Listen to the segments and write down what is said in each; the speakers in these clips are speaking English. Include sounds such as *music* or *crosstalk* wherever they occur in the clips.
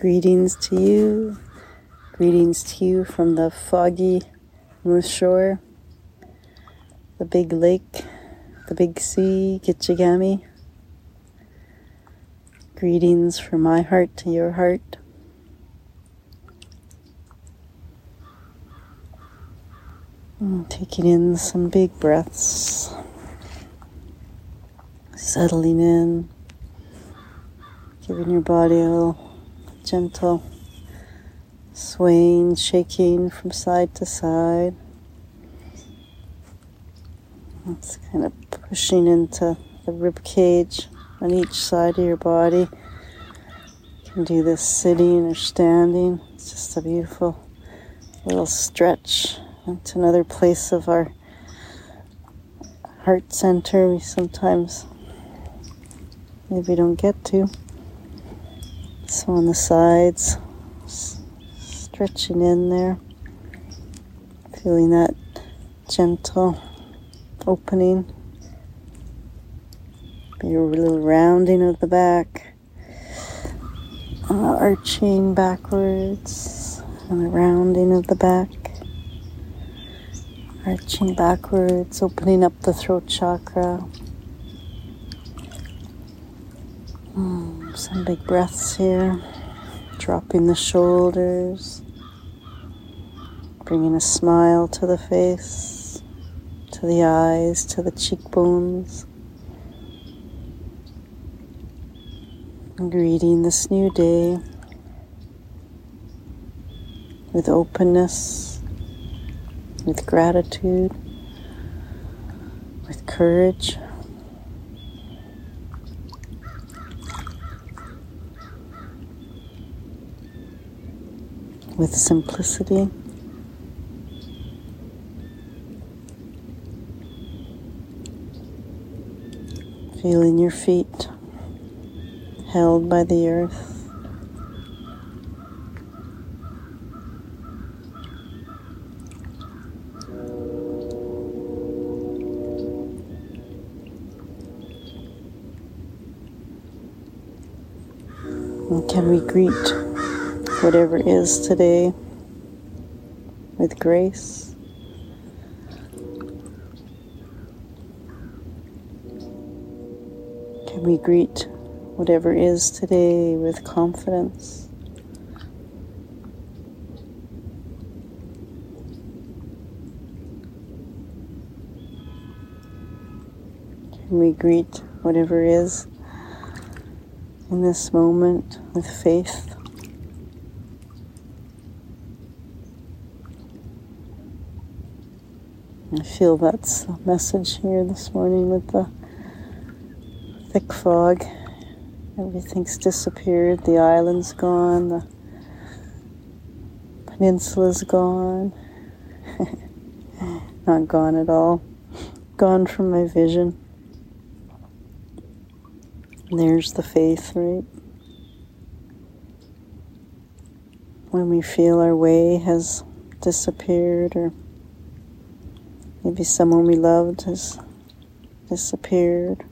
Greetings to you. Greetings to you from the foggy North Shore, the big lake, the big sea, Gitchigami. Greetings from my heart to your heart. Taking in some big breaths, settling in, giving your body a little gentle swaying, shaking from side to side. It's kind of pushing into the rib cage on each side of your body. You can do this sitting or standing. It's just a beautiful little stretch into another place of our heart center we sometimes maybe don't get to. So on the sides, stretching in there, feeling that gentle opening, a little rounding of the back, uh, arching backwards, and a rounding of the back, arching backwards, opening up the throat chakra. Mm, some big breaths here. Dropping the shoulders. Bringing a smile to the face, to the eyes, to the cheekbones. Greeting this new day with openness, with gratitude, with courage. With simplicity. Feeling your feet held by the earth. And can we greet whatever is today with grace. Can we greet whatever is today with confidence? Can we greet whatever is in this moment with faith? I feel that's the message here this morning with the thick fog. Everything's disappeared. The island's gone. The peninsula's gone. *laughs* Not gone at all. Gone from my vision. There's the faith, right? When we feel our way has disappeared or Maybe someone we loved has disappeared.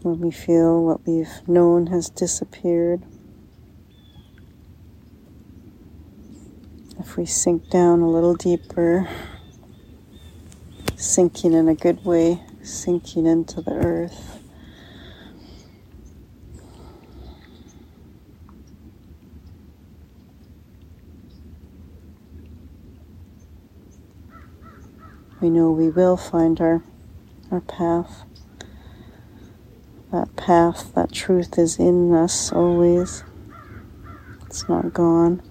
When we feel what we've known has disappeared. If we sink down a little deeper, sinking in a good way, sinking into the earth. We know we will find our, our path. That path, that truth is in us always. It's not gone.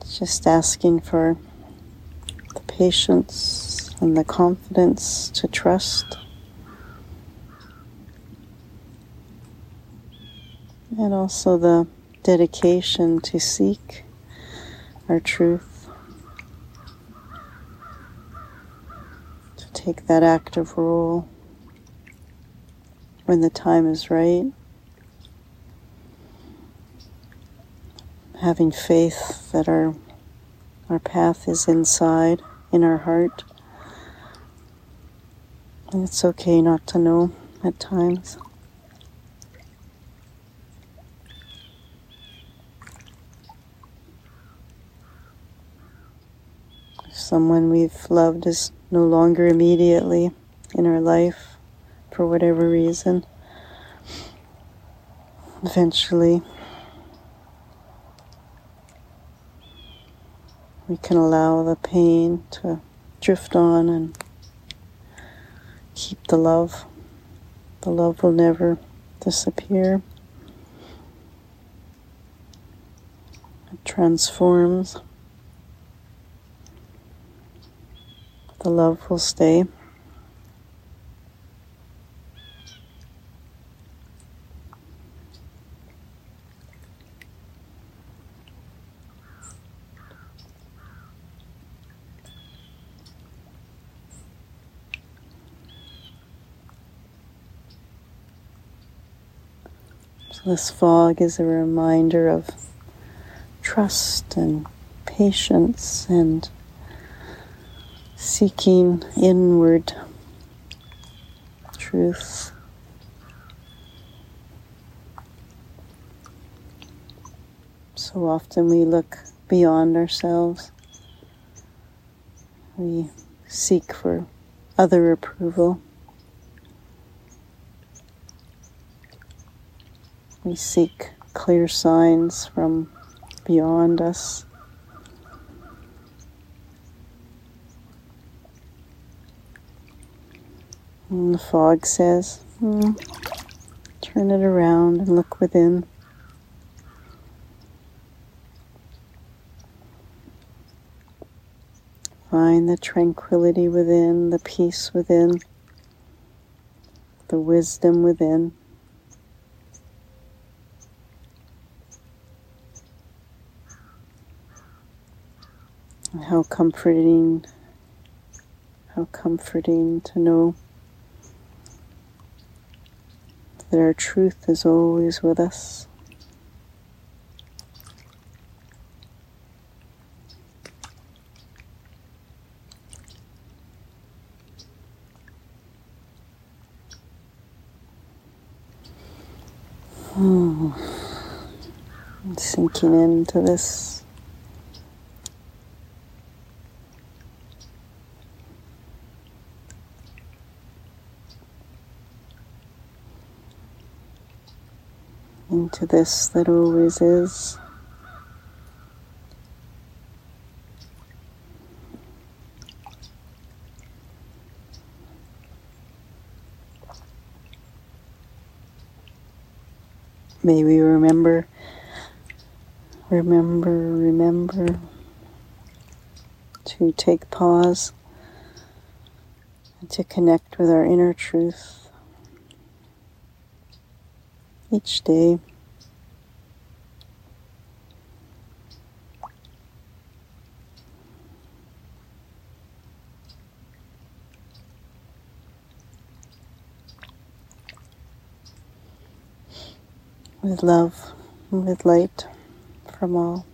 It's just asking for the patience and the confidence to trust. And also the dedication to seek our truth. Take that active role when the time is right. Having faith that our Our path is inside, in our heart. And it's okay not to know at times. someone we've loved is no longer immediately in our life for whatever reason, eventually we can allow the pain to drift on and keep the love. The love will never disappear. It transforms. The love will stay. So this fog is a reminder of trust and patience and seeking inward truth. So often we look beyond ourselves. We seek for other approval. We seek clear signs from beyond us. And the fog says, hmm, turn it around and look within. Find the tranquility within, the peace within, the wisdom within. how comforting, how comforting to know that our truth is always with us. Hmm. Sinking into this into this that always is. May we remember, remember, remember to take pause and to connect with our inner truth each day. With love, with light from all.